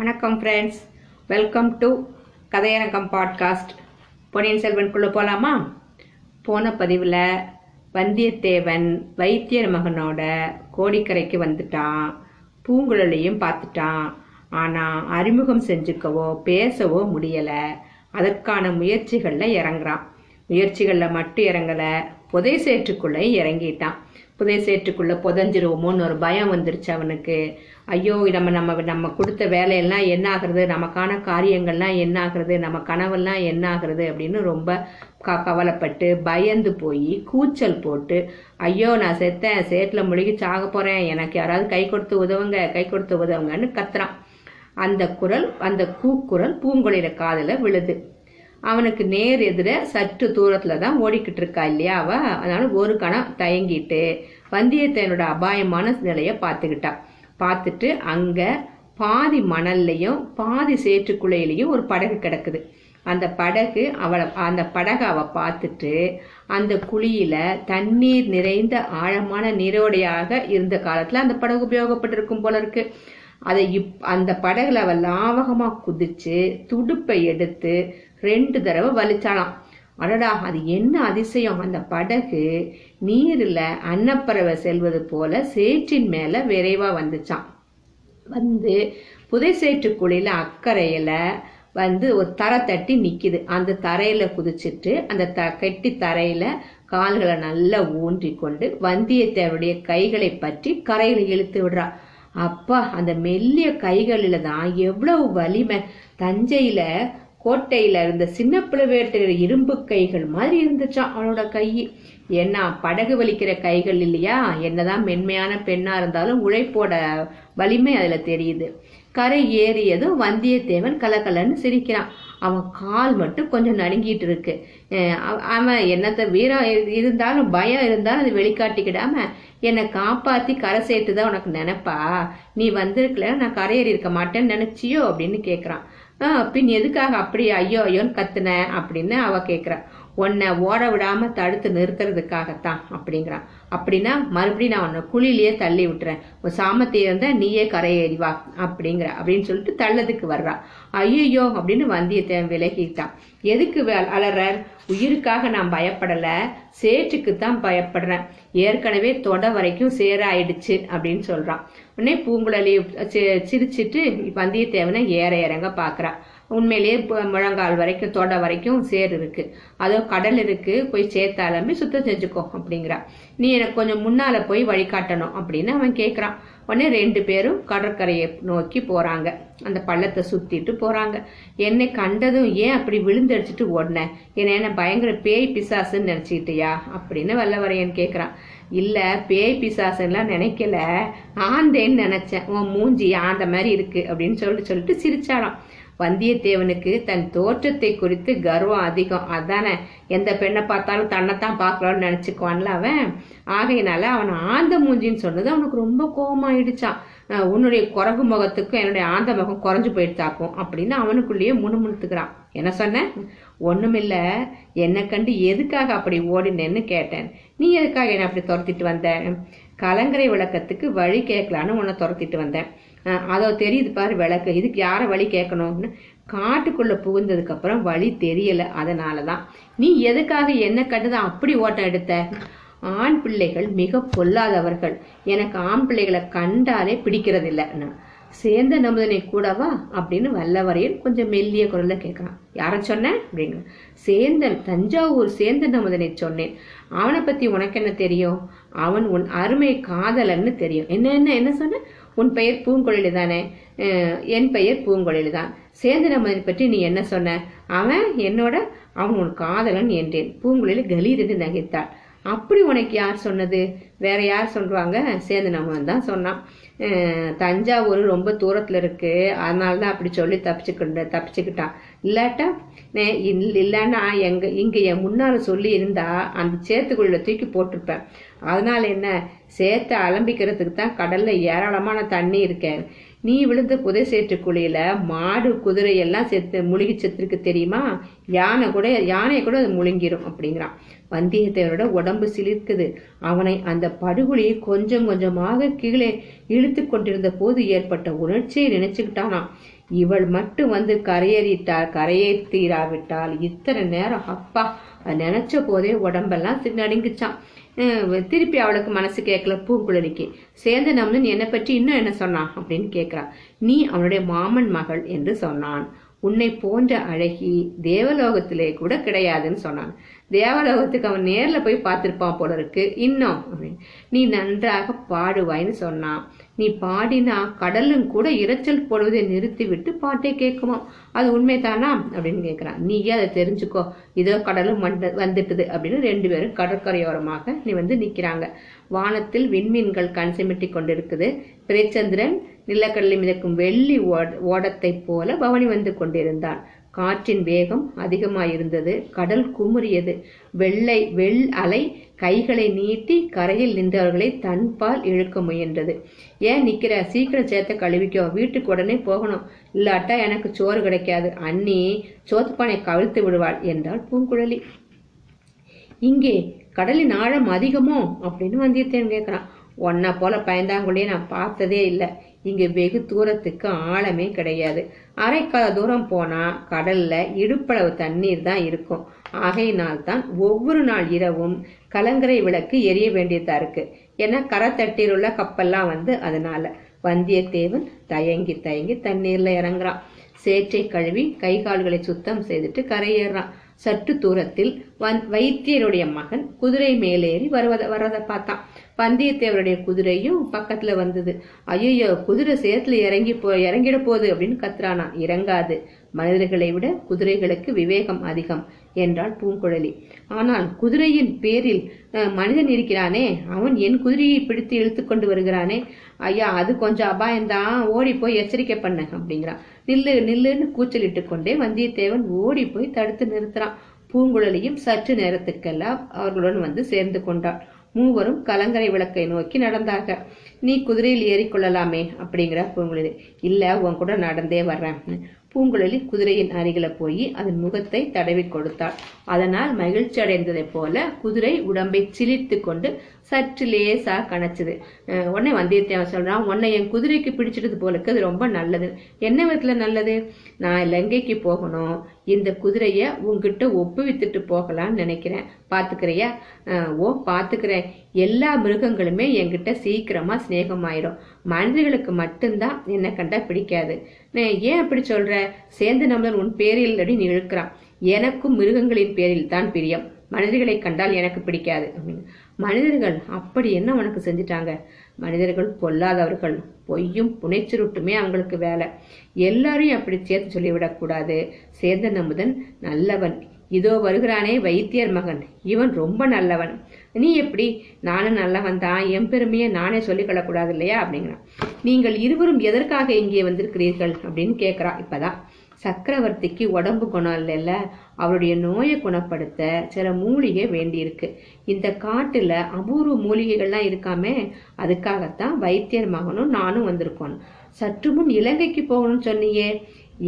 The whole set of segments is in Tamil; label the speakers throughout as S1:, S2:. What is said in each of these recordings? S1: வணக்கம் friends welcome to Kathaiyarangam podcast பொன்னியின் செல்வனுக்குள்ளே போகலாமா போன பதிவில் வந்தியத்தேவன் வைத்தியர் மகனோட கோடிக்கரைக்கு வந்துட்டான் பூங்குழலையும் பார்த்துட்டான் ஆனால் அறிமுகம் செஞ்சுக்கவோ பேசவோ முடியலை அதற்கான முயற்சிகளில் இறங்குறான் முயற்சிகளில் மட்டும் இறங்கலை புதை சேற்றுக்குள்ளேயும் இறங்கிட்டான் புதை சேற்றுக்குள்ளே புதஞ்சிருவோமோன்னு ஒரு பயம் வந்துருச்சு அவனுக்கு ஐயோ நம்ம நம்ம நம்ம கொடுத்த வேலையெல்லாம் என்ன ஆகுறது நமக்கான காரியங்கள்லாம் என்ன ஆகுறது நம்ம கனவெல்லாம் என்ன ஆகுறது அப்படின்னு ரொம்ப க கவலைப்பட்டு பயந்து போய் கூச்சல் போட்டு ஐயோ நான் செத்தேன் சேட்டில் முழுகி சாக போகிறேன் எனக்கு யாராவது கை கொடுத்து உதவுங்க கை கொடுத்து உதவுங்கன்னு கத்துறான் அந்த குரல் அந்த கூக்குரல் பூங்குழலிட காதில் விழுது அவனுக்கு நேர் எதிர சற்று தூரத்தில் தான் ஓடிக்கிட்டு இருக்கா இல்லையா அவ அதனால ஒரு கணம் தயங்கிட்டு வந்தியத்தேனோட அபாயமான நிலையை பார்த்துக்கிட்டான் பார்த்துட்டு அங்கே பாதி மணல்லையும் பாதி சேற்றுக்குள்ளையிலையும் ஒரு படகு கிடக்குது அந்த படகு அவளை அந்த படகு அவ பார்த்துட்டு அந்த குழியில தண்ணீர் நிறைந்த ஆழமான நீரோடையாக இருந்த காலத்தில் அந்த படகு உபயோகப்பட்டிருக்கும் போல இருக்கு அதை இப் அந்த படகுல அவ லாவகமாக குதிச்சு துடுப்பை எடுத்து ரெண்டு தடவை வலிச்சாலாம் அடடா அது என்ன அதிசயம் அந்த படகு நீரில் அன்னப்பறவை செல்வது போல சேற்றின் மேலே விரைவாக வந்துச்சான் வந்து புதை சேற்றுக்குழியில் அக்கறையில் வந்து ஒரு தரை தட்டி நிற்கிது அந்த தரையில் குதிச்சிட்டு அந்த த கெட்டி தரையில் கால்களை நல்லா ஊன்றி கொண்டு வந்தியத்தேவனுடைய கைகளை பற்றி கரையில் இழுத்து விடுறா அப்பா அந்த மெல்லிய கைகளில் தான் எவ்வளவு வலிமை தஞ்சையில் கோட்டையில இருந்த சின்ன பிளவேட்டர் இரும்பு கைகள் மாதிரி இருந்துச்சான் அவனோட கை ஏன்னா படகு வலிக்கிற கைகள் இல்லையா என்னதான் மென்மையான பெண்ணா இருந்தாலும் உழைப்போட வலிமை அதுல தெரியுது கரை ஏறியதும் வந்தியத்தேவன் கலக்கலன்னு சிரிக்கிறான் அவன் கால் மட்டும் கொஞ்சம் நடுங்கிட்டு இருக்கு அவன் என்னத்த வீரம் இருந்தாலும் பயம் இருந்தாலும் அது வெளிக்காட்டிக்கிடாம என்னை காப்பாத்தி கரை சேர்த்து தான் உனக்கு நினைப்பா நீ வந்திருக்கல நான் கரையேறி இருக்க மாட்டேன்னு நினைச்சியோ அப்படின்னு கேட்குறான் பின் எதுக்காக அப்படி ஐயோ ஐயோன்னு கத்துன அப்படின்னு அவ கேக்குறா உன்னை ஓட விடாமல் தடுத்து நிறுத்துறதுக்காகத்தான் அப்படிங்கிறான் அப்படின்னா மறுபடியும் நான் உன்ன குழிலேயே தள்ளி விட்டுறேன் உன் சாமத்தை இருந்தால் நீயே கரையேறி வா அப்படிங்கிற அப்படின்னு சொல்லிட்டு தள்ளதுக்கு வர்றா ஐயோ அப்படின்னு வந்தியத்தேவன் விலகிட்டான் எதுக்கு அலற உயிருக்காக நான் பயப்படலை சேற்றுக்கு தான் பயப்படுறேன் ஏற்கனவே தொட வரைக்கும் சேராயிடுச்சு அப்படின்னு சொல்கிறான் உடனே பூங்குழலி சிரிச்சிட்டு வந்தியத்தேவனை ஏற இறங்க பார்க்குறான் உண்மையிலேயே முழங்கால் வரைக்கும் தொடை வரைக்கும் சேர் இருக்கு அதோ கடல் இருக்குது போய் சேர்த்தாலுமே சுத்தம் செஞ்சுக்கோ அப்படிங்கிறா நீ எனக்கு கொஞ்சம் முன்னால் போய் வழிகாட்டணும் அப்படின்னு அவன் கேட்குறான் உடனே ரெண்டு பேரும் கடற்கரையை நோக்கி போகிறாங்க அந்த பள்ளத்தை சுற்றிட்டு போகிறாங்க என்னை கண்டதும் ஏன் அப்படி விழுந்தடிச்சிட்டு ஓடினேன் என்னை என்ன பயங்கர பேய் பிசாசுன்னு நினச்சிக்கிட்டியா அப்படின்னு வல்லவரையன் கேட்குறான் இல்லை பேய் பிசாசன்லாம் நினைக்கல ஆந்தேன்னு நினச்சேன் உன் மூஞ்சி ஆந்த மாதிரி இருக்குது அப்படின்னு சொல்லிட்டு சொல்லிட்டு சிரிச்சாலாம் வந்தியத்தேவனுக்கு தன் தோற்றத்தை குறித்து கர்வம் அதிகம் அதானே எந்த பெண்ணை பார்த்தாலும் தன்னைத்தான் பார்க்கலாம்னு நினச்சிக்குவான்ல அவன் ஆகையினால அவன் ஆந்த மூஞ்சின்னு சொன்னது அவனுக்கு ரொம்ப கோபமாயிடுச்சான் உன்னுடைய குரங்கு முகத்துக்கும் என்னுடைய ஆந்த முகம் குறைஞ்சு போயிடுத்தாக்கும் அப்படின்னு அவனுக்குள்ளேயே முணுமுணுத்துக்கிறான் என்ன சொன்ன ஒண்ணுமில்ல என்னை கண்டு எதுக்காக அப்படி ஓடினேன்னு கேட்டேன் நீ எதுக்காக என்னை அப்படி துரத்திட்டு வந்த கலங்கரை விளக்கத்துக்கு வழி கேட்கலான்னு உன்னை துரத்திட்டு வந்தேன் அதோ தெரியுது பாரு விளக்கு இதுக்கு யாரை வழி கேட்கணும்னு காட்டுக்குள்ள புகுந்ததுக்கு அப்புறம் வழி தெரியல தான் நீ எதுக்காக என்ன கண்டுதான் அப்படி ஓட்டம் எடுத்த ஆண் பிள்ளைகள் மிக பொல்லாதவர்கள் எனக்கு ஆண் பிள்ளைகளை கண்டாலே பிடிக்கிறதில்ல சேர்ந்த நமுதனை கூடவா அப்படின்னு வல்லவரையன் கொஞ்சம் மெல்லிய குரல்ல கேட்குறான் யாரை சொன்னேன் அப்படிங்க சேந்தன் தஞ்சாவூர் சேந்த நமுதனை சொன்னேன் அவனை பத்தி உனக்கு என்ன தெரியும் அவன் உன் அருமை காதலன்னு தெரியும் என்ன என்ன என்ன சொன்ன உன் பெயர் பூங்கொழிலு தானே என் பெயர் பூங்கொழிலு தான் சேந்த நமுதனை பற்றி நீ என்ன சொன்ன அவன் என்னோட அவன் உன் காதலன் என்றேன் பூங்குழலி கலீரென்று நகைத்தாள் அப்படி உனக்கு யார் சொன்னது வேறு யார் சொல்கிறாங்க சேர்ந்து நம்ம தான் சொன்னான் தஞ்சாவூர் ரொம்ப தூரத்தில் இருக்குது அதனால தான் அப்படி சொல்லி தப்பிச்சுக்கிட்டு தப்பிச்சுக்கிட்டான் இல்லாட்டா இல்லைன்னா எங்கள் இங்கே என் முன்னால் சொல்லி இருந்தால் அந்த சேத்துக்குள்ளே தூக்கி போட்டிருப்பேன் அதனால் என்ன சேத்தை அலம்பிக்கிறதுக்கு தான் கடலில் ஏராளமான தண்ணி இருக்கேன் நீ விழுந்த புதை சேற்று குழியில் மாடு குதிரை எல்லாம் செத்து முழுகி செத்துருக்கு தெரியுமா யானை கூட யானையை கூட அது முழுங்கிடும் அப்படிங்கிறான் வந்தியத்தேவரோட உடம்பு சிலிர்க்குது அவனை அந்த படுகொலி கொஞ்சம் கொஞ்சமாக கீழே இழுத்து கொண்டிருந்த போது ஏற்பட்ட உணர்ச்சியை நினைச்சுக்கிட்டானா இவள் மட்டும் வந்து கரையேறிட்டார் கரையே இத்தனை நேரம் அப்பா நினைச்ச போதே உடம்பெல்லாம் நடுங்கிச்சான் திருப்பி அவளுக்கு மனசு கேட்கல பூங்குழலிக்கு சேர்ந்த அம்மன் என்னை பற்றி இன்னும் என்ன சொன்னான் அப்படின்னு கேட்கிறான் நீ அவனுடைய மாமன் மகள் என்று சொன்னான் உன்னை போன்ற அழகி தேவலோகத்திலே கூட கிடையாதுன்னு சொன்னான் தேவலோகத்துக்கு அவன் நேரில் போய் பார்த்துருப்பான் போல இருக்கு இன்னும் நீ நன்றாக பாடுவாய்ன்னு சொன்னான் நீ பாடினா கடலும் கூட இறைச்சல் போடுவதை நிறுத்திவிட்டு பாட்டே கேட்குமா அது உண்மை தானா அப்படின்னு கேட்குறான் நீயே அதை தெரிஞ்சுக்கோ இதோ கடலும் வந்து வந்துட்டுது அப்படின்னு ரெண்டு பேரும் கடற்கரையோரமாக நீ வந்து நிற்கிறாங்க வானத்தில் விண்மீன்கள் கண் சிமிட்டிக் கொண்டிருக்குது பிரேச்சந்திரன் நிலக்கடலை மிதக்கும் வெள்ளி ஓடத்தைப் போல பவனி வந்து கொண்டிருந்தான் காற்றின் வேகம் அதிகமாயிருந்தது கடல் குமுறியது வெள்ளை வெள் அலை கைகளை நீட்டி கரையில் நின்றவர்களை தன்பால் இழுக்க முயன்றது ஏன் நிக்கிற சீக்கிரம் சேர்த்த கழுவிக்கோ வீட்டுக்கு உடனே போகணும் இல்லாட்டா எனக்கு சோறு கிடைக்காது அண்ணி சோத்துப்பானை கவிழ்த்து விடுவாள் என்றாள் பூங்குழலி இங்கே கடலின் ஆழம் அதிகமோ அப்படின்னு வந்தியத்தேவன் கேட்குறான் ஒன்னா போல பயந்தாங்குள்ளே நான் பார்த்ததே இல்லை இங்கே வெகு தூரத்துக்கு ஆழமே கிடையாது அரைக்கால தூரம் போனால் கடலில் இடுப்பளவு தண்ணீர் தான் இருக்கும் ஆகையினால் தான் ஒவ்வொரு நாள் இரவும் கலங்கரை விளக்கு எரிய வேண்டியதாக இருக்கு ஏன்னா கரை உள்ள கப்பல்லாம் வந்து அதனால வந்தியத்தேவன் தயங்கி தயங்கி தண்ணீரில் இறங்குறான் சேற்றை கழுவி கை கால்களை சுத்தம் செய்துட்டு கரையேறான் சற்று தூரத்தில் வைத்தியருடைய மகன் குதிரை மேலேறி வருவத வர்றதை பார்த்தான் வந்தியத்தேவருடைய குதிரையும் பக்கத்துல வந்தது ஐயோ குதிரை சேத்துல இறங்கி போ இறங்கிட போகுது அப்படின்னு கத்துறானா இறங்காது மனிதர்களை விட குதிரைகளுக்கு விவேகம் அதிகம் என்றாள் பூங்குழலி ஆனால் குதிரையின் பேரில் மனிதன் இருக்கிறானே அவன் என் குதிரையை பிடித்து இழுத்து கொண்டு வருகிறானே ஐயா அது கொஞ்சம் அபாயம்தான் ஓடி போய் எச்சரிக்கை பண்ண அப்படிங்கிறான் நில்லு நில்லுன்னு கூச்சலிட்டு கொண்டே வந்தியத்தேவன் ஓடி போய் தடுத்து நிறுத்துறான் பூங்குழலியும் சற்று நேரத்துக்கெல்லாம் அவர்களுடன் வந்து சேர்ந்து கொண்டாள் மூவரும் கலங்கரை விளக்கை நோக்கி நடந்தாங்க நீ குதிரையில் ஏறிக்கொள்ளலாமே அப்படிங்கிற பூங்குழலி இல்ல உன் கூட நடந்தே வர்றேன் பூங்குழலி குதிரையின் அருகில போய் அதன் முகத்தை தடவி கொடுத்தாள் அதனால் மகிழ்ச்சி அடைந்ததைப் போல குதிரை உடம்பை சிலித்து கொண்டு சற்று லேசா கணச்சது உடனே வந்தியத்தேவன் சொல்றான் உன்னை என் குதிரைக்கு பிடிச்சிட்டது போலக்கு அது ரொம்ப நல்லது என்ன விதத்துல நல்லது நான் லங்கைக்கு போகணும் இந்த குதிரைய உங்ககிட்ட ஒப்புவித்துட்டு போகலான்னு நினைக்கிறேன் பாத்துக்கிறியா ஓ பாத்துக்கிறேன் எல்லா மிருகங்களுமே என்கிட்ட சீக்கிரமா சிநேகமாயிடும் மனிதர்களுக்கு மட்டும்தான் என்னை கண்டா பிடிக்காது ஏன் அப்படி சொல்ற சேர்ந்து நம்மளன் உன் பேரில் அப்படின்னு இழுக்கிறான் எனக்கும் மிருகங்களின் பேரில் தான் பிரியம் மனிதர்களை கண்டால் எனக்கு பிடிக்காது அப்படின்னு மனிதர்கள் அப்படி என்ன உனக்கு செஞ்சிட்டாங்க மனிதர்கள் பொல்லாதவர்கள் பொய்யும் புனைச்சுருட்டுமே அவங்களுக்கு வேலை எல்லாரையும் அப்படி சேர்த்து சொல்லிவிடக்கூடாது சேர்ந்த அமுதன் நல்லவன் இதோ வருகிறானே வைத்தியர் மகன் இவன் ரொம்ப நல்லவன் நீ எப்படி நானும் நல்லா வந்தான் என் பெருமையை நானே சொல்லிக்கொள்ளக்கூடாது இல்லையா அப்படிங்கிறான் நீங்கள் இருவரும் எதற்காக இங்கே வந்திருக்கிறீர்கள் அப்படின்னு கேட்குறா இப்போதான் சக்கரவர்த்திக்கு உடம்பு குணம் இல்லைல்ல அவருடைய நோயை குணப்படுத்த சில மூலிகை வேண்டியிருக்கு இந்த காட்டில் அபூர்வ மூலிகைகள்லாம் இருக்காமே அதுக்காகத்தான் வைத்தியர் மகனும் நானும் வந்திருக்கோம் சற்று முன் இலங்கைக்கு போகணும்னு சொன்னியே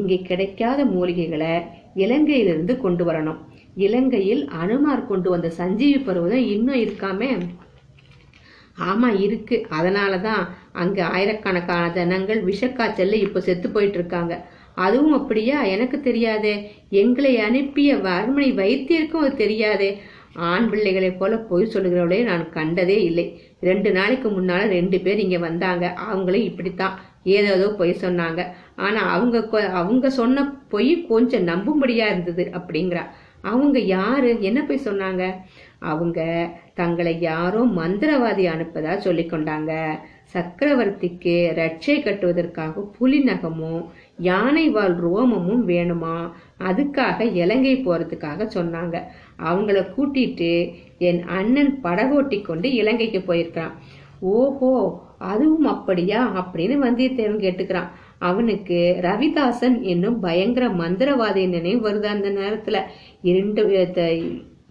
S1: இங்கே கிடைக்காத மூலிகைகளை இலங்கையிலிருந்து கொண்டு வரணும் இலங்கையில் அனுமார் கொண்டு வந்த சஞ்சீவி பருவதம் இன்னும் இருக்காமே ஆமாம் இருக்கு அதனாலதான் தான் அங்கே ஆயிரக்கணக்கான ஜனங்கள் விஷக்காய்ச்சல்ல இப்போ செத்து போயிட்டு இருக்காங்க அதுவும் அப்படியா எனக்கு தெரியாதே எங்களை அனுப்பிய வர்மனை வைத்தியருக்கும் அது தெரியாதே ஆண் பிள்ளைகளை போல பொய் சொல்லுகிறவளே நான் கண்டதே இல்லை ரெண்டு நாளைக்கு முன்னால் ரெண்டு பேர் இங்கே வந்தாங்க அவங்களும் இப்படித்தான் ஏதோ பொய் சொன்னாங்க ஆனால் அவங்க அவங்க சொன்ன பொய் கொஞ்சம் நம்பும்படியாக இருந்தது அப்படிங்கிறா அவங்க யாரு என்ன போய் சொன்னாங்க அவங்க தங்களை யாரோ மந்திரவாதி அனுப்பதா சொல்லி கொண்டாங்க சக்கரவர்த்திக்கு ரட்சை கட்டுவதற்காக புலி நகமும் யானை வாழ் ரோமமும் வேணுமா அதுக்காக இலங்கை போறதுக்காக சொன்னாங்க அவங்கள கூட்டிட்டு என் அண்ணன் படகோட்டி கொண்டு இலங்கைக்கு போயிருக்கான் ஓஹோ அதுவும் அப்படியா அப்படின்னு வந்தியத்தேவன் கேட்டுக்கிறான் அவனுக்கு ரவிதாசன் என்னும் பயங்கர மந்திரவாதி நினைவு வருது அந்த நேரத்துல இரண்டு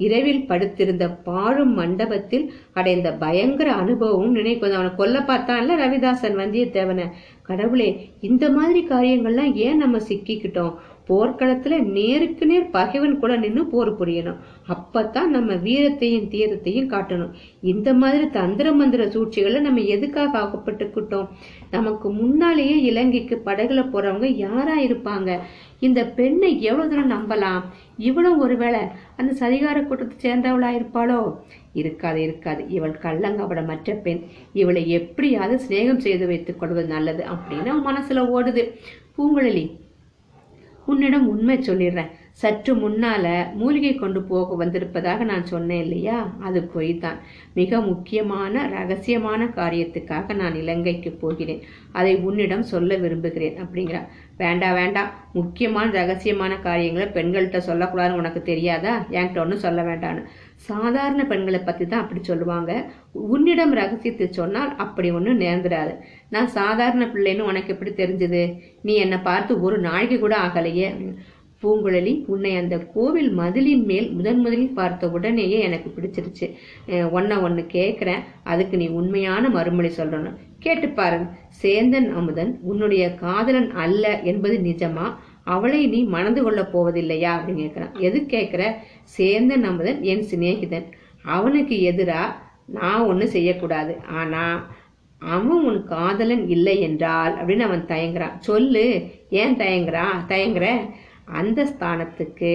S1: இரவில் படுத்திருந்த பாழும் மண்டபத்தில் அடைந்த பயங்கர அனுபவம் நினைக்கு அவனை கொல்ல பார்த்தான்ல ரவிதாசன் வந்தியத்தேவனை கடவுளே இந்த மாதிரி காரியங்கள்லாம் ஏன் நம்ம சிக்கிக்கிட்டோம் போர்க்களத்துல நேருக்கு நேர் பகைவன் கூட நின்று போர் புரியணும் அப்பத்தான் நம்ம வீரத்தையும் தீரத்தையும் காட்டணும் இந்த மாதிரி தந்திர மந்திர சூழ்ச்சிகளை நம்ம எதுக்காக ஆகப்பட்டுக்கிட்டோம் நமக்கு முன்னாலேயே இலங்கைக்கு படகுல போறவங்க யாரா இருப்பாங்க இந்த பெண்ணை எவ்வளவு தூரம் நம்பலாம் இவளும் ஒருவேளை அந்த சதிகார கூட்டத்தை சேர்ந்தவளா இருப்பாளோ இருக்காது இருக்காது இவள் கள்ளங்கபட மற்ற பெண் இவளை எப்படியாவது சிநேகம் செய்து வைத்துக் கொள்வது நல்லது அப்படின்னு அவன் மனசுல ஓடுது பூங்குழலி உன்னிடம் உண்மை சொல்லிடுறேன் சற்று முன்னால மூலிகை கொண்டு போக வந்திருப்பதாக நான் சொன்னேன் இல்லையா அது பொய் தான் மிக முக்கியமான ரகசியமான காரியத்துக்காக நான் இலங்கைக்கு போகிறேன் அதை உன்னிடம் சொல்ல விரும்புகிறேன் அப்படிங்கிறா வேண்டாம் வேண்டாம் முக்கியமான ரகசியமான காரியங்களை பெண்கள்கிட்ட சொல்லக்கூடாதுன்னு உனக்கு தெரியாதா என்கிட்ட ஒன்றும் சொல்ல வேண்டான்னு சாதாரண பெண்களை பற்றி தான் அப்படி சொல்லுவாங்க உன்னிடம் ரகசியத்தை சொன்னால் அப்படி ஒன்றும் நேர்ந்துடாது நான் சாதாரண பிள்ளைன்னு உனக்கு எப்படி தெரிஞ்சது நீ என்னை பார்த்து ஒரு நாளைக்கு கூட ஆகலையே பூங்குழலி உன்னை அந்த கோவில் மதிலின் மேல் முதன் முதலில் பார்த்த உடனேயே எனக்கு பிடிச்சிருச்சு ஒன்ன ஒன்று கேட்குறேன் அதுக்கு நீ உண்மையான மறுமொழி சொல்லணும் கேட்டு பாரு சேந்தன் அமுதன் உன்னுடைய காதலன் அல்ல என்பது நிஜமா அவளை நீ மணந்து கொள்ள போவதில்லையா அப்படின்னு கேட்குறான் எது கேட்குற சேந்தன் அமுதன் என் சிநேகிதன் அவனுக்கு எதிராக நான் ஒன்றும் செய்யக்கூடாது ஆனால் அவன் உன் காதலன் இல்லை என்றால் அப்படின்னு அவன் தயங்குறான் சொல்லு ஏன் தயங்குறா தயங்குற அந்த ஸ்தானத்துக்கு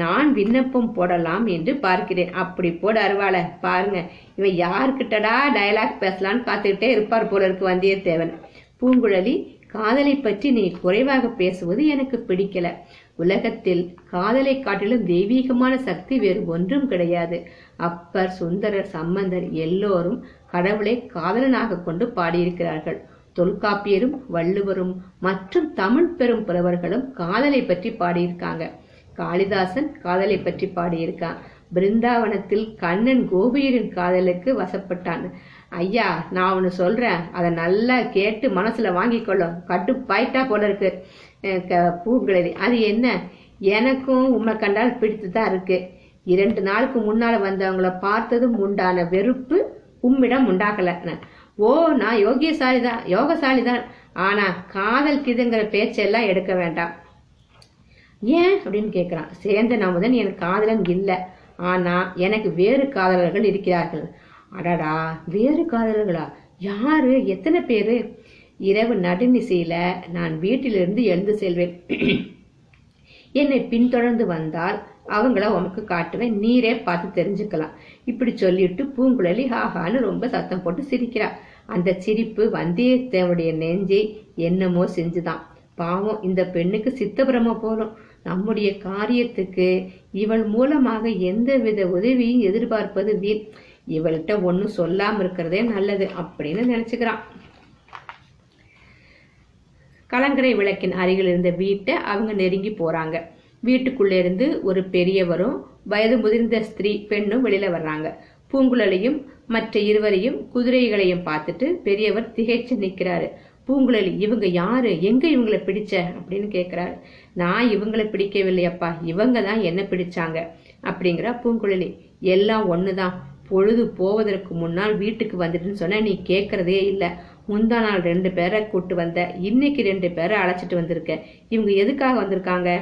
S1: நான் விண்ணப்பம் போடலாம் என்று பார்க்கிறேன் அப்படி போட அருவாள பாருங்க இவன் யாருக்கிட்டடா டயலாக் பேசலான்னு பார்த்துக்கிட்டே இருப்பார் போல இருக்கு வந்தியத்தேவன் பூங்குழலி காதலை பற்றி நீ குறைவாக பேசுவது எனக்கு பிடிக்கல உலகத்தில் காதலை காட்டிலும் தெய்வீகமான சக்தி வேறு ஒன்றும் கிடையாது அப்பர் சுந்தரர் சம்பந்தர் எல்லோரும் கடவுளை காதலனாக கொண்டு பாடியிருக்கிறார்கள் தொல்காப்பியரும் வள்ளுவரும் மற்றும் தமிழ் பெரும் புலவர்களும் காதலை பற்றி பாடியிருக்காங்க காளிதாசன் காதலை பற்றி பாடியிருக்கான் பிருந்தாவனத்தில் கண்ணன் கோபியரின் காதலுக்கு வசப்பட்டான் ஐயா நான் ஒன்று சொல்கிறேன் அதை நல்லா கேட்டு மனசில் கட்டு பாயிட்டா போல இருக்கு பூங்குழலி அது என்ன எனக்கும் உண்மை கண்டால் பிடித்து தான் இருக்கு இரண்டு நாளுக்கு முன்னால் வந்தவங்கள பார்த்ததும் உண்டான வெறுப்பு உம்மிடம் உண்டாக்கலை ஓ நான் யோகியசாலி தான் யோகசாலி தான் ஆனால் காதல் கிதுங்கிற பேச்செல்லாம் எடுக்க வேண்டாம் ஏன் அப்படின்னு கேட்குறான் சேர்ந்த நாமதன் எனக்கு காதலன் இல்லை ஆனால் எனக்கு வேறு காதலர்கள் இருக்கிறார்கள் அடடா வேறு காதலர்களா யாரு எத்தனை பேர் இரவு நடுநிசையில் நான் வீட்டிலிருந்து எழுந்து செல்வேன் என்னை பின்தொடர்ந்து வந்தால் அவங்கள உனக்கு காட்டுவேன் நீரே பார்த்து தெரிஞ்சுக்கலாம் இப்படி சொல்லிட்டு பூங்குழலி ஹாஹான்னு ரொம்ப சத்தம் போட்டு சிரிக்கிறா அந்த சிரிப்பு வந்தியத்தேவனுடைய நெஞ்சை என்னமோ செஞ்சுதான் பாவம் இந்த பெண்ணுக்கு சித்தபிரம போலும் நம்முடைய காரியத்துக்கு இவள் மூலமாக எந்த வித உதவியும் எதிர்பார்ப்பது வீண் இவள்கிட்ட ஒன்றும் சொல்லாம இருக்கிறதே நல்லது அப்படின்னு நினைச்சுக்கிறான் கலங்கரை விளக்கின் அருகில் இருந்த வீட்டை அவங்க நெருங்கி போறாங்க வீட்டுக்குள்ளே இருந்து ஒரு பெரியவரும் வயது முதிர்ந்த ஸ்திரீ பெண்ணும் வெளியில வர்றாங்க பூங்குழலியும் மற்ற இருவரையும் குதிரைகளையும் பார்த்துட்டு பெரியவர் திகைச்சு நிற்கிறாரு பூங்குழலி இவங்க யாரு எங்க இவங்களை பிடிச்ச அப்படின்னு கேட்கிறாரு நான் இவங்களை பிடிக்கவில்லையப்பா இவங்க தான் என்ன பிடிச்சாங்க அப்படிங்கிறா பூங்குழலி எல்லாம் ஒண்ணுதான் பொழுது போவதற்கு முன்னால் வீட்டுக்கு வந்துட்டுன்னு சொன்ன நீ கேட்கறதே இல்லை முந்தா நாள் ரெண்டு பேரை கூட்டு வந்த இன்னைக்கு ரெண்டு பேரை அழைச்சிட்டு வந்திருக்க இவங்க எதுக்காக வந்திருக்காங்க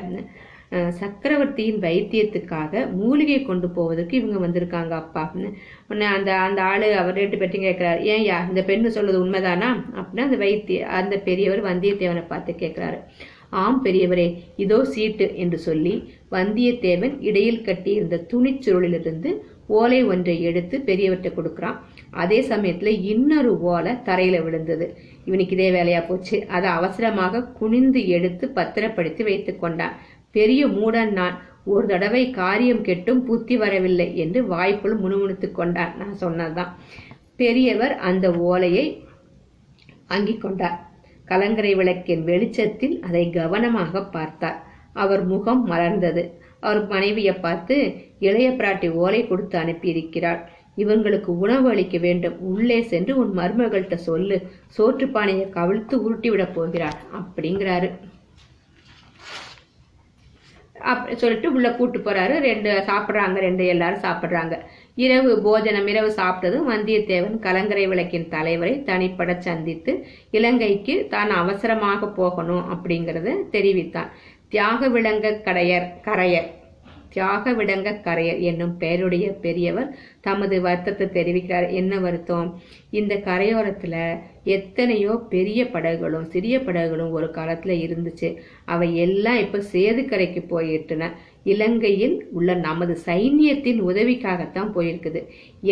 S1: சக்கரவர்த்தியின் வைத்தியத்துக்காக மூலிகை கொண்டு போவதற்கு இவங்க வந்திருக்காங்க அப்பா உன்ன அந்த அந்த ஆளு அவர் ரெண்டு பெற்றி கேட்கிறாரு ஏன் யா இந்த பெண்ணு சொல்றது உண்மைதானா அப்படின்னா அந்த வைத்திய அந்த பெரியவர் வந்தியத்தேவனை பார்த்து கேட்கிறாரு ஆம் பெரியவரே இதோ சீட்டு என்று சொல்லி வந்தியத்தேவன் இடையில் கட்டி இருந்த துணிச்சுருளிலிருந்து ஓலை ஒன்றை எடுத்து பெரியவர்கிட்ட கொடுக்கறான் அதே சமயத்துல இன்னொரு ஓலை தரையில விழுந்தது இவனுக்கு இதே வேலையா போச்சு அதை அவசரமாக குனிந்து எடுத்து பத்திரப்படுத்தி வைத்து கொண்டான் பெரிய மூடன் நான் ஒரு தடவை காரியம் கெட்டும் புத்தி வரவில்லை என்று வாய்ப்புள் முணுமுணுத்துக் கொண்டார் நான் சொன்னதான் பெரியவர் அந்த ஓலையை அங்கிக் கொண்டார் கலங்கரை விளக்கின் வெளிச்சத்தில் அதை கவனமாக பார்த்தார் அவர் முகம் மலர்ந்தது அவர் மனைவியை பார்த்து இளைய பிராட்டி ஓலை கொடுத்து அனுப்பியிருக்கிறாள் இவங்களுக்கு உணவு அளிக்க வேண்டும் உள்ளே சென்று உன் மருமகள்கிட்ட சொல்லு சோற்று பானையை கவிழ்த்து உருட்டி விட போகிறார் அப்படிங்கிறாரு அப் சொல்லிட்டு உள்ளே கூட்டு போகிறாரு ரெண்டு சாப்பிட்றாங்க ரெண்டு எல்லாரும் சாப்பிட்றாங்க இரவு போஜனம் இரவு சாப்பிட்டதும் வந்தியத்தேவன் கலங்கரை விளக்கின் தலைவரை தனிப்பட சந்தித்து இலங்கைக்கு தான் அவசரமாக போகணும் அப்படிங்கிறத தெரிவித்தான் தியாக விளங்க கடையர் கரையர் தியாக விடங்க கரையர் என்னும் பெயருடைய பெரியவர் தமது வருத்தத்தை தெரிவிக்கிறார் என்ன வருத்தம் இந்த கரையோரத்துல எத்தனையோ பெரிய படகுகளும் சிறிய படகுகளும் ஒரு காலத்துல இருந்துச்சு அவை எல்லாம் இப்ப கரைக்கு போயிட்டுன இலங்கையில் உள்ள நமது சைன்யத்தின் உதவிக்காகத்தான் போயிருக்குது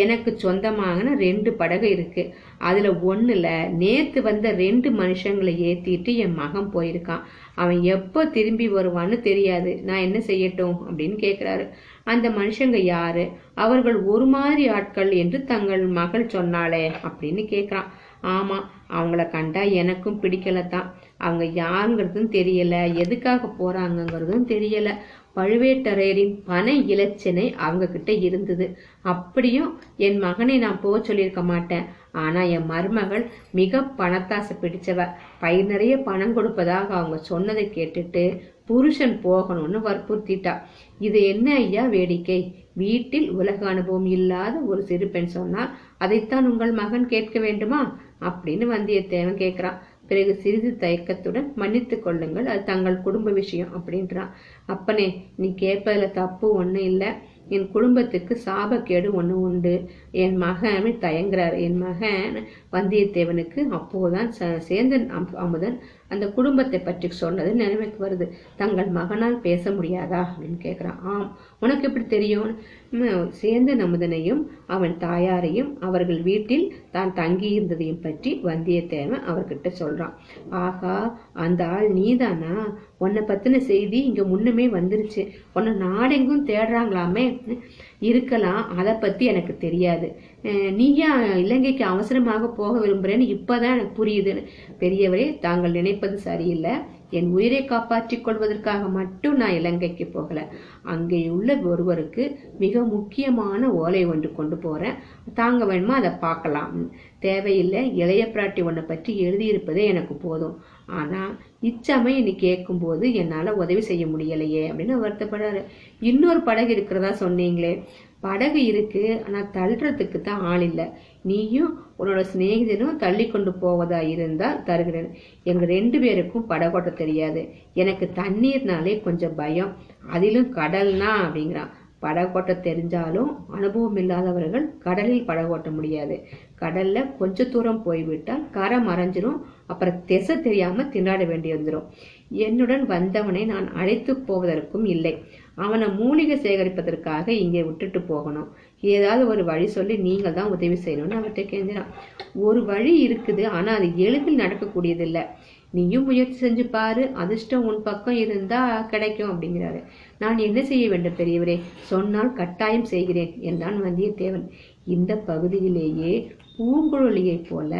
S1: எனக்கு சொந்தமான ரெண்டு படகு இருக்கு அதுல ஒண்ணுல நேத்து வந்த ரெண்டு மனுஷங்களை ஏத்திட்டு என் மகன் போயிருக்கான் அவன் எப்போ திரும்பி வருவான்னு தெரியாது நான் என்ன செய்யட்டும் அப்படின்னு கேட்குறாரு அந்த மனுஷங்க யாரு அவர்கள் ஒரு மாதிரி ஆட்கள் என்று தங்கள் மகள் சொன்னாளே அப்படின்னு கேட்குறான் ஆமா அவங்கள கண்டா எனக்கும் பிடிக்கலத்தான் அவங்க யாருங்கிறதும் தெரியல எதுக்காக போறாங்கங்கிறதும் தெரியல பழுவேட்டரையரின் பண இலச்சினை அவங்க கிட்ட இருந்தது அப்படியும் என் மகனை நான் போக சொல்லியிருக்க மாட்டேன் ஆனா என் மருமகள் மிக பணத்தாசை பிடிச்சவ பயிர் நிறைய பணம் கொடுப்பதாக அவங்க சொன்னதை கேட்டுட்டு புருஷன் போகணும்னு வற்புறுத்திட்டா இது என்ன ஐயா வேடிக்கை வீட்டில் உலக அனுபவம் இல்லாத ஒரு சிறு பெண் சொன்னால் அதைத்தான் உங்கள் மகன் கேட்க வேண்டுமா அப்படின்னு வந்தியத்தேவன் கேட்கிறான் பிறகு சிறிது தயக்கத்துடன் மன்னித்து கொள்ளுங்கள் அது தங்கள் குடும்ப விஷயம் அப்படின்றான் அப்பனே நீ கேட்பதில் தப்பு ஒன்றும் இல்லை என் குடும்பத்துக்கு சாபக்கேடு ஒன்று உண்டு என் மகன் தயங்குறார் என் மகன் வந்தியத்தேவனுக்கு அப்போதான் ச சேந்தன் அமுதன் அந்த குடும்பத்தை பற்றி சொன்னது நிலைமைக்கு வருது தங்கள் மகனால் பேச முடியாதா அப்படின்னு கேட்குறான் ஆம் உனக்கு எப்படி தெரியும் சேர்ந்த நமுதனையும் அவன் தாயாரையும் அவர்கள் வீட்டில் தான் தங்கி இருந்ததையும் பற்றி வந்தியத்தேவன் அவர்கிட்ட சொல்கிறான் ஆகா அந்த ஆள் நீதானா உன்னை பற்றின செய்தி இங்கே முன்னுமே வந்துருச்சு உன்னை நாடெங்கும் தேடுறாங்களாமே இருக்கலாம் அதை பற்றி எனக்கு தெரியாது நீ இலங்கைக்கு அவசரமாக போக விரும்புகிறேன்னு இப்பதான் எனக்கு புரியுதுன்னு பெரியவரே தாங்கள் நினைப்பது சரியில்லை என் உயிரை காப்பாற்றிக் கொள்வதற்காக மட்டும் நான் இலங்கைக்கு போகல அங்கே உள்ள ஒருவருக்கு மிக முக்கியமான ஓலை ஒன்று கொண்டு போறேன் தாங்க வேணுமா அதை பார்க்கலாம் தேவையில்லை இளைய பிராட்டி ஒன்றை பற்றி எழுதியிருப்பதே எனக்கு போதும் ஆனால் இச்சமயம் நீ கேட்கும்போது என்னால் உதவி செய்ய முடியலையே அப்படின்னு வருத்தப்படுறாரு இன்னொரு படகு இருக்கிறதா சொன்னீங்களே படகு இருக்கு ஆனால் தள்ளுறதுக்கு தான் ஆள் இல்லை நீயும் உன்னோட சிநேகிதனும் தள்ளி கொண்டு போவதா இருந்தால் தருகிறேன் எங்கள் ரெண்டு பேருக்கும் படகோட்ட தெரியாது எனக்கு தண்ணீர்னாலே கொஞ்சம் பயம் அதிலும் கடல்னா அப்படிங்கிறான் படகோட்ட தெரிஞ்சாலும் அனுபவம் இல்லாதவர்கள் கடலில் படகோட்ட முடியாது கடல்ல கொஞ்ச தூரம் போய்விட்டால் கரை மறைஞ்சிரும் அப்புறம் திசை தெரியாம திண்டாட வேண்டி வந்துடும் என்னுடன் வந்தவனை நான் அழைத்து போவதற்கும் இல்லை அவனை மூலிகை சேகரிப்பதற்காக இங்கே விட்டுட்டு போகணும் ஏதாவது ஒரு வழி சொல்லி நீங்கள் தான் உதவி செய்யணும்னு அவர்கிட்ட கேஞ்சினான் ஒரு வழி இருக்குது ஆனால் அது எளிதில் நடக்கக்கூடியதில்லை நீயும் முயற்சி செஞ்சு பாரு அதிர்ஷ்டம் உன் பக்கம் இருந்தா கிடைக்கும் அப்படிங்கிறாரு நான் என்ன செய்ய வேண்டும் பெரியவரே சொன்னால் கட்டாயம் செய்கிறேன் என்றான் வந்தியத்தேவன் இந்த பகுதியிலேயே பூங்குழலியைப் போல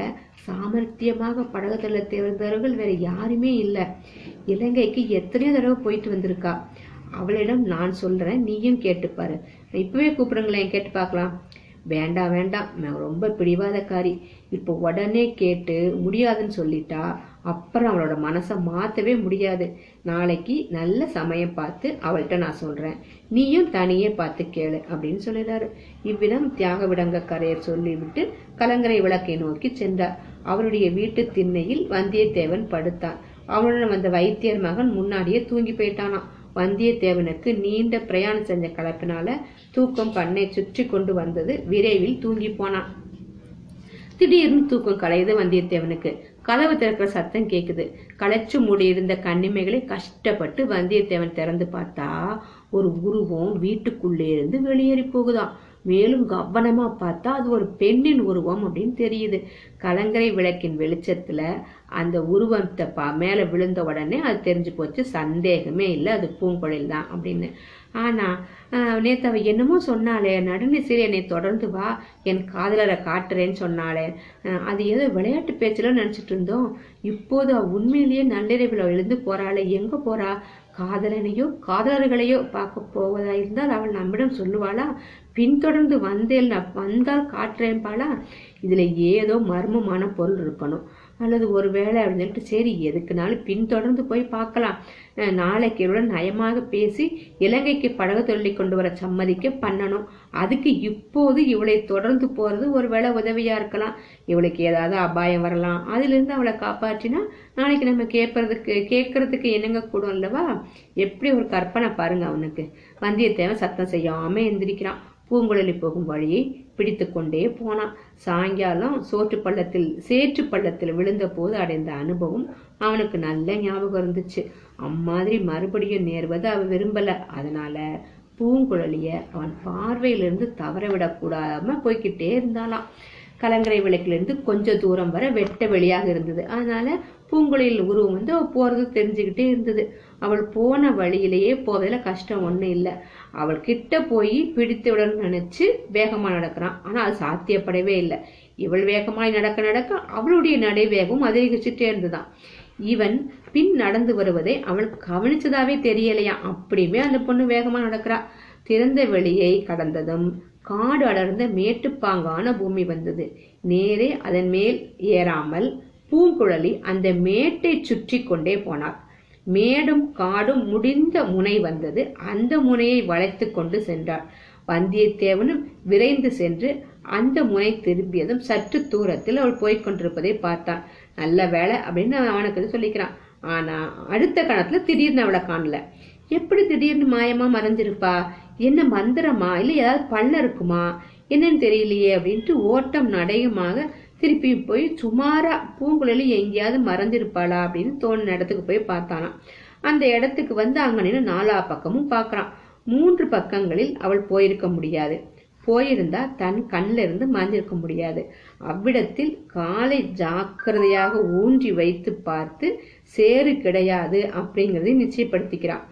S1: சாமர்த்தியமாக படகு தள்ள தேர்ந்தவர்கள் வேற யாருமே இல்லை இலங்கைக்கு எத்தனையோ தடவை போயிட்டு வந்திருக்கா அவளிடம் நான் சொல்கிறேன் நீயும் கேட்டுப்பாரு இப்பவே கூப்பிடுங்களேன் கேட்டு பார்க்கலாம் வேண்டாம் வேண்டாம் நான் ரொம்ப பிடிவாதக்காரி இப்போ உடனே கேட்டு முடியாதுன்னு சொல்லிட்டா அப்புறம் அவளோட மனசை மாற்றவே முடியாது நாளைக்கு நல்ல சமயம் பார்த்து அவள்கிட்ட நான் சொல்கிறேன் நீயும் தனியே பார்த்து கேளு அப்படின்னு சொல்லிடுறாரு இவ்விதம் தியாக விடங்க கரையர் சொல்லிவிட்டு கலங்கரை விளக்கை நோக்கி சென்றார் அவருடைய வீட்டு திண்ணையில் வந்தியத்தேவன் படுத்தான் அவனுடன் வந்த வைத்தியர் மகன் முன்னாடியே தூங்கி போயிட்டானான் வந்தியத்தேவனுக்கு நீண்ட பிரயாணம் செஞ்ச கலப்பினால தூக்கம் பண்ணை சுற்றி கொண்டு வந்தது விரைவில் தூங்கி போனான் திடீர்னு தூக்கம் கலையுது வந்தியத்தேவனுக்கு கதவு திறக்கிற சத்தம் கேட்குது களைச்சு மூடியிருந்த கண்ணிமைகளை கஷ்டப்பட்டு வந்தியத்தேவன் திறந்து பார்த்தா ஒரு உருவம் வீட்டுக்குள்ளே இருந்து வெளியேறி போகுதான் மேலும் கவனமா பார்த்தா அது ஒரு பெண்ணின் உருவம் அப்படின்னு தெரியுது கலங்கரை விளக்கின் வெளிச்சத்துல அந்த உருவத்தை பா மேலே விழுந்த உடனே அது தெரிஞ்சு போச்சு சந்தேகமே இல்லை அது பூங்கொழில் தான் அப்படின்னு ஆனா நேத்தவ என்னமோ சொன்னாலே நடுநிசையில் என்னை தொடர்ந்து வா என் காதலரை காட்டுறேன்னு சொன்னாலே அது ஏதோ விளையாட்டு பேச்சுல நினச்சிட்டு இருந்தோம் இப்போது உண்மையிலேயே நள்ளிரவில் எழுந்து போறாளே எங்க போறா காதலனையோ காதலர்களையோ பார்க்க போவதா இருந்தால் அவள் நம்மிடம் சொல்லுவாளா பின்தொடர்ந்து வந்தேன் வந்தால் காட்டுறேன் பாலா இதில் ஏதோ மர்மமான பொருள் இருக்கணும் அல்லது ஒரு வேலை அப்படின்னு சொல்லிட்டு சரி எதுக்குனாலும் பின்தொடர்ந்து போய் பார்க்கலாம் நாளைக்கு இவ்வளோ நயமாக பேசி இலங்கைக்கு படகு தொழிலை கொண்டு வர சம்மதிக்க பண்ணணும் அதுக்கு இப்போது இவளை தொடர்ந்து போகிறது ஒரு வேளை உதவியாக இருக்கலாம் இவளுக்கு ஏதாவது அபாயம் வரலாம் அதிலிருந்து அவளை காப்பாற்றினா நாளைக்கு நம்ம கேட்பறதுக்கு கேட்கறதுக்கு என்னங்க கூடும் அல்லவா எப்படி ஒரு கற்பனை பாருங்க அவனுக்கு வந்தியத்தேவன் சத்தம் செய்யாமல் எந்திரிக்கிறான் பூங்குழலி போகும் வழியை பிடித்து கொண்டே போனான் சாயங்காலம் சோற்று பள்ளத்தில் சேற்று பள்ளத்தில் விழுந்த போது அடைந்த அனுபவம் அவனுக்கு நல்ல ஞாபகம் இருந்துச்சு அம்மாதிரி மறுபடியும் நேர்வது அவன் விரும்பல அதனால பூங்குழலிய அவன் பார்வையிலிருந்து தவற விடக்கூடாம போய்கிட்டே இருந்தாலாம் கலங்கரை விளக்கிலிருந்து கொஞ்சம் தூரம் வர வெட்ட வெளியாக இருந்தது அதனால பூங்குழலியில் உருவம் வந்து போறது தெரிஞ்சுக்கிட்டே இருந்தது அவள் போன வழியிலேயே போவதில் கஷ்டம் ஒன்றும் இல்லை அவள் கிட்ட போய் பிடித்தவுடன் நினைச்சு வேகமா நடக்கிறான் ஆனா அது சாத்தியப்படவே இல்லை இவள் வேகமாய் நடக்க நடக்க அவளுடைய நடை வேகம் அதிகரிச்சுட்டே இருந்துதான் இவன் பின் நடந்து வருவதை அவள் கவனிச்சதாவே தெரியலையா அப்படியுமே அந்த பொண்ணு வேகமா நடக்கிறா திறந்த வெளியை கடந்ததும் காடு அடர்ந்த மேட்டுப்பாங்கான பூமி வந்தது நேரே அதன் மேல் ஏறாமல் பூங்குழலி அந்த மேட்டை சுற்றி கொண்டே போனார் மேடும் காடும் முடிந்த முனை வந்தது அந்த முனையை வளைத்து கொண்டு சென்றார் வந்தியத்தேவனும் விரைந்து சென்று அந்த முனை திரும்பியதும் சற்று தூரத்தில் அவள் போய்கொண்டிருப்பதை பார்த்தான் நல்ல வேலை அப்படின்னு அவனுக்கு சொல்லிக்கிறான் ஆனா அடுத்த கணத்துல திடீர்னு அவளை காணல எப்படி திடீர்னு மாயமா மறைஞ்சிருப்பா என்ன மந்திரமா இல்லை ஏதாவது பள்ள இருக்குமா என்னன்னு தெரியலையே அப்படின்ட்டு ஓட்டம் நடையுமாக திருப்பி போய் சுமாராக பூங்குழலி எங்கேயாவது மறைஞ்சிருப்பாளா அப்படின்னு தோணின இடத்துக்கு போய் பார்த்தானா அந்த இடத்துக்கு வந்து அங்கே நின்று நாலா பக்கமும் பாக்குறான் மூன்று பக்கங்களில் அவள் போயிருக்க முடியாது போயிருந்தா தன் கண்ணில இருந்து மறைஞ்சிருக்க முடியாது அவ்விடத்தில் காலை ஜாக்கிரதையாக ஊன்றி வைத்து பார்த்து சேறு கிடையாது அப்படிங்கிறதை நிச்சயப்படுத்திக்கிறான்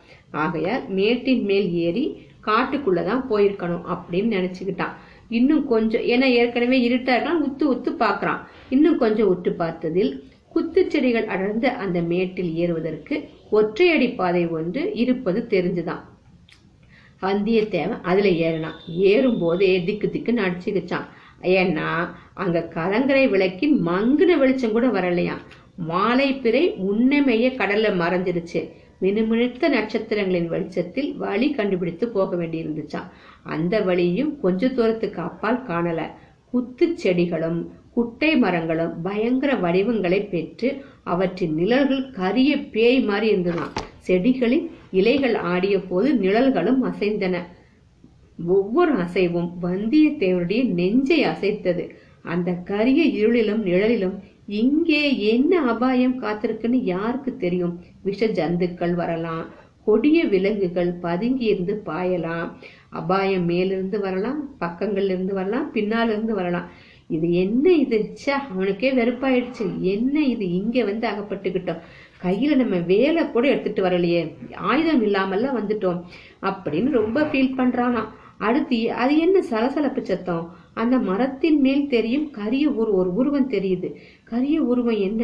S1: ஆகையால் மேட்டின் மேல் ஏறி காட்டுக்குள்ளதான் போயிருக்கணும் அப்படின்னு நினைச்சுக்கிட்டான் இன்னும் கொஞ்சம் ஏன்னா ஏற்கனவே இருட்டா இருக்கலாம் உத்து உத்து பார்க்குறான் இன்னும் கொஞ்சம் உத்து பார்த்ததில் குத்து செடிகள் அடர்ந்த அந்த மேட்டில் ஏறுவதற்கு ஒற்றையடி பாதை ஒன்று இருப்பது தெரிஞ்சுதான் வந்தியத்தேவன் அதுல ஏறினான் ஏறும்போதே திக்கு திக்குன்னு அடிச்சுக்கிச்சான் ஏன்னா அங்க கலங்கரை விளக்கின் மங்குன வெளிச்சம் கூட வரலையாம் மாலை பிறை முன்னமையே கடல்ல மறைஞ்சிருச்சு மினுமிழுத்த நட்சத்திரங்களின் வெளிச்சத்தில் வழி கண்டுபிடித்து போக வேண்டியிருந்துச்சான் அந்த வழியும் கொஞ்ச தூரத்துக்கு அப்பால் காணல குத்து செடிகளும் குட்டை மரங்களும் பயங்கர வடிவங்களை பெற்று அவற்றின் நிழல்கள் கரிய பேய் மாறி இருந்ததாம் செடிகளின் இலைகள் ஆடிய போது நிழல்களும் அசைந்தன ஒவ்வொரு அசைவும் வந்தியத்தேவனுடைய நெஞ்சை அசைத்தது அந்த கரிய இருளிலும் நிழலிலும் இங்கே என்ன அபாயம் காத்திருக்குன்னு யாருக்கு தெரியும் விஷ ஜந்துக்கள் வரலாம் கொடிய விலங்குகள் பதுங்கி இருந்து பாயலாம் அபாயம் மேலிருந்து வரலாம் பக்கங்கள்ல இருந்து வரலாம் பின்னால இருந்து வரலாம் இது என்ன இது சா அவனுக்கே வெறுப்பாயிடுச்சு என்ன இது இங்க வந்து அகப்பட்டுக்கிட்டோம் கையில நம்ம வேலை கூட எடுத்துட்டு வரலையே ஆயுதம் இல்லாமல்லாம் வந்துட்டோம் அப்படின்னு ரொம்ப ஃபீல் பண்றானா அடுத்து அது என்ன சலசலப்பு சத்தம் அந்த மரத்தின் மேல் தெரியும் கரிய ஒரு ஒரு உருவம் தெரியுது கரிய உருவம் என்ன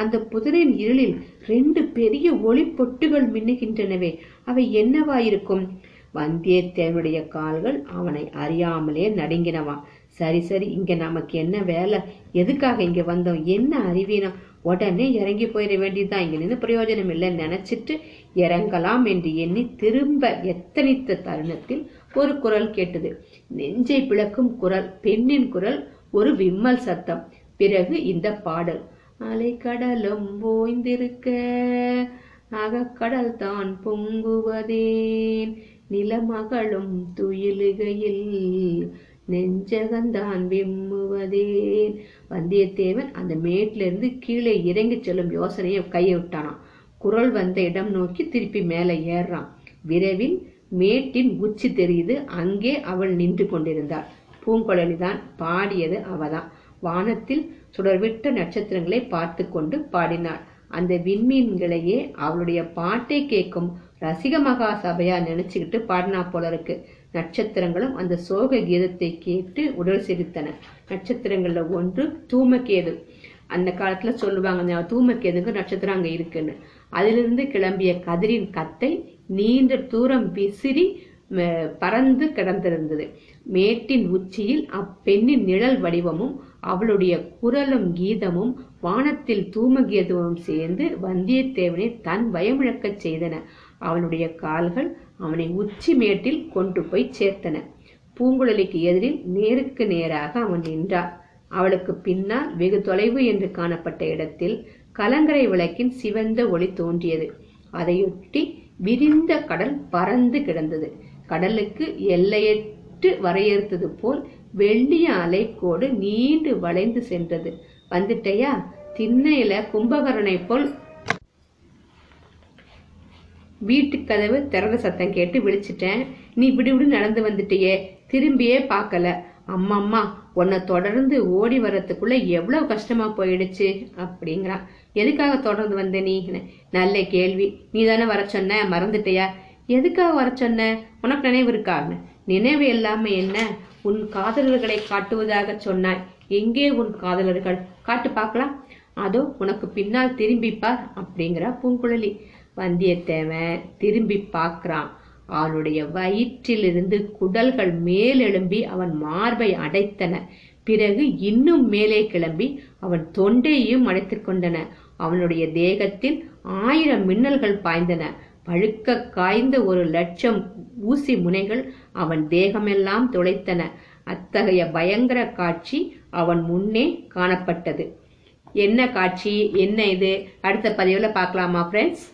S1: அந்த புதரின் இருளில் ரெண்டு பெரிய ஒளி பொட்டுகள் மின்னுகின்றனவே அவை என்னவா இருக்கும் வந்தியத்தேவனுடைய கால்கள் அவனை அறியாமலே நடுங்கினவான் சரி சரி இங்க நமக்கு என்ன வேலை எதுக்காக இங்க வந்தோம் என்ன அறிவீனா உடனே இறங்கி போயிட வேண்டியதுதான் இங்க நின்று பிரயோஜனம் இல்லைன்னு நினைச்சிட்டு இறங்கலாம் என்று எண்ணி திரும்ப எத்தனித்த தருணத்தில் ஒரு குரல் கேட்டது நெஞ்சை பிளக்கும் குரல் பெண்ணின் குரல் ஒரு விம்மல் சத்தம் பிறகு இந்த பாடல் அலைக்கடலும் ஓய்ந்திருக்க அகக்கடல் தான் பொங்குவதேன் நிலமகளும் துயிலுகையில் நெஞ்சகந்தான் விம்முவதேன் வந்தியத்தேவன் அந்த மேட்டிலிருந்து கீழே இறங்கி செல்லும் யோசனையை கையை விட்டானான் குரல் வந்த இடம் நோக்கி திருப்பி மேலே ஏறுறான் விரைவில் மேட்டின் உச்சி தெரியுது அங்கே அவள் நின்று கொண்டிருந்தாள் பூங்குழலிதான் பாடியது அவதான் வானத்தில் சுடர்விட்ட நட்சத்திரங்களை பார்த்து கொண்டு பாடினாள் அந்த விண்மீன்களையே அவளுடைய பாட்டை கேட்கும் ரசிக மகா சபையா நினைச்சுக்கிட்டு பாடினா போல இருக்கு நட்சத்திரங்களும் அந்த சோக கீதத்தை கேட்டு உடல் சிரித்தன நட்சத்திரங்கள்ல ஒன்று தூமக்கேது அந்த காலத்துல சொல்லுவாங்க தூமக்கேதுங்க நட்சத்திரம் அங்க இருக்குன்னு அதிலிருந்து கிளம்பிய கதிரின் கத்தை நீண்ட தூரம் விசிறி பறந்து கிடந்திருந்தது மேட்டின் உச்சியில் அப்பெண்ணின் நிழல் வடிவமும் அவளுடைய குரலும் கீதமும் வானத்தில் தூமகீதமும் சேர்ந்து வந்தியத்தேவனை தன் பயமிழக்கச் செய்தன அவனுடைய கால்கள் அவனை உச்சி மேட்டில் கொண்டு போய் சேர்த்தன பூங்குழலிக்கு எதிரில் நேருக்கு நேராக அவன் நின்றார் அவளுக்கு பின்னால் வெகு தொலைவு என்று காணப்பட்ட இடத்தில் கலங்கரை விளக்கின் சிவந்த ஒளி தோன்றியது அதையொட்டி விரிந்த கடல் பறந்து கிடந்தது கடலுக்கு எல்லையற்று வரையறுத்தது போல் வெள்ளிய அலைக்கோடு நீண்டு வளைந்து சென்றது வந்துட்டையா திண்ணையில கும்பகரனை போல் வீட்டு கதவு திறந்த சத்தம் கேட்டு விழிச்சிட்டேன் நீ விடுவிடு நடந்து வந்துட்டியே திரும்பியே பார்க்கல அம்மா உன்னை தொடர்ந்து ஓடி வர்றதுக்குள்ள எவ்வளவு கஷ்டமா போயிடுச்சு அப்படிங்கிறான் எதுக்காக தொடர்ந்து வந்த நீ நல்ல கேள்வி நீ தானே வர சொன்ன மறந்துட்டியா எதுக்காக வர சொன்ன உனக்கு நினைவு இருக்கான்னு நினைவு இல்லாம என்ன உன் காதலர்களை காட்டுவதாக சொன்னாய் எங்கே உன் காதலர்கள் காட்டு பார்க்கலாம் அதோ உனக்கு பின்னால் திரும்பிப்பார் அப்படிங்கிறா பூங்குழலி வந்தியத்தேவன் திரும்பி பார்க்குறான் அவனுடைய வயிற்றிலிருந்து குடல்கள் மேலெழும்பி அவன் மார்பை அடைத்தன பிறகு இன்னும் மேலே கிளம்பி அவன் தொண்டையையும் அடைத்துக் கொண்டன அவனுடைய தேகத்தில் ஆயிரம் மின்னல்கள் பாய்ந்தன பழுக்க காய்ந்த ஒரு லட்சம் ஊசி முனைகள் அவன் தேகமெல்லாம் துளைத்தன அத்தகைய பயங்கர காட்சி அவன் முன்னே காணப்பட்டது என்ன காட்சி என்ன இது அடுத்த பதிவில் பார்க்கலாமா ஃப்ரெண்ட்ஸ்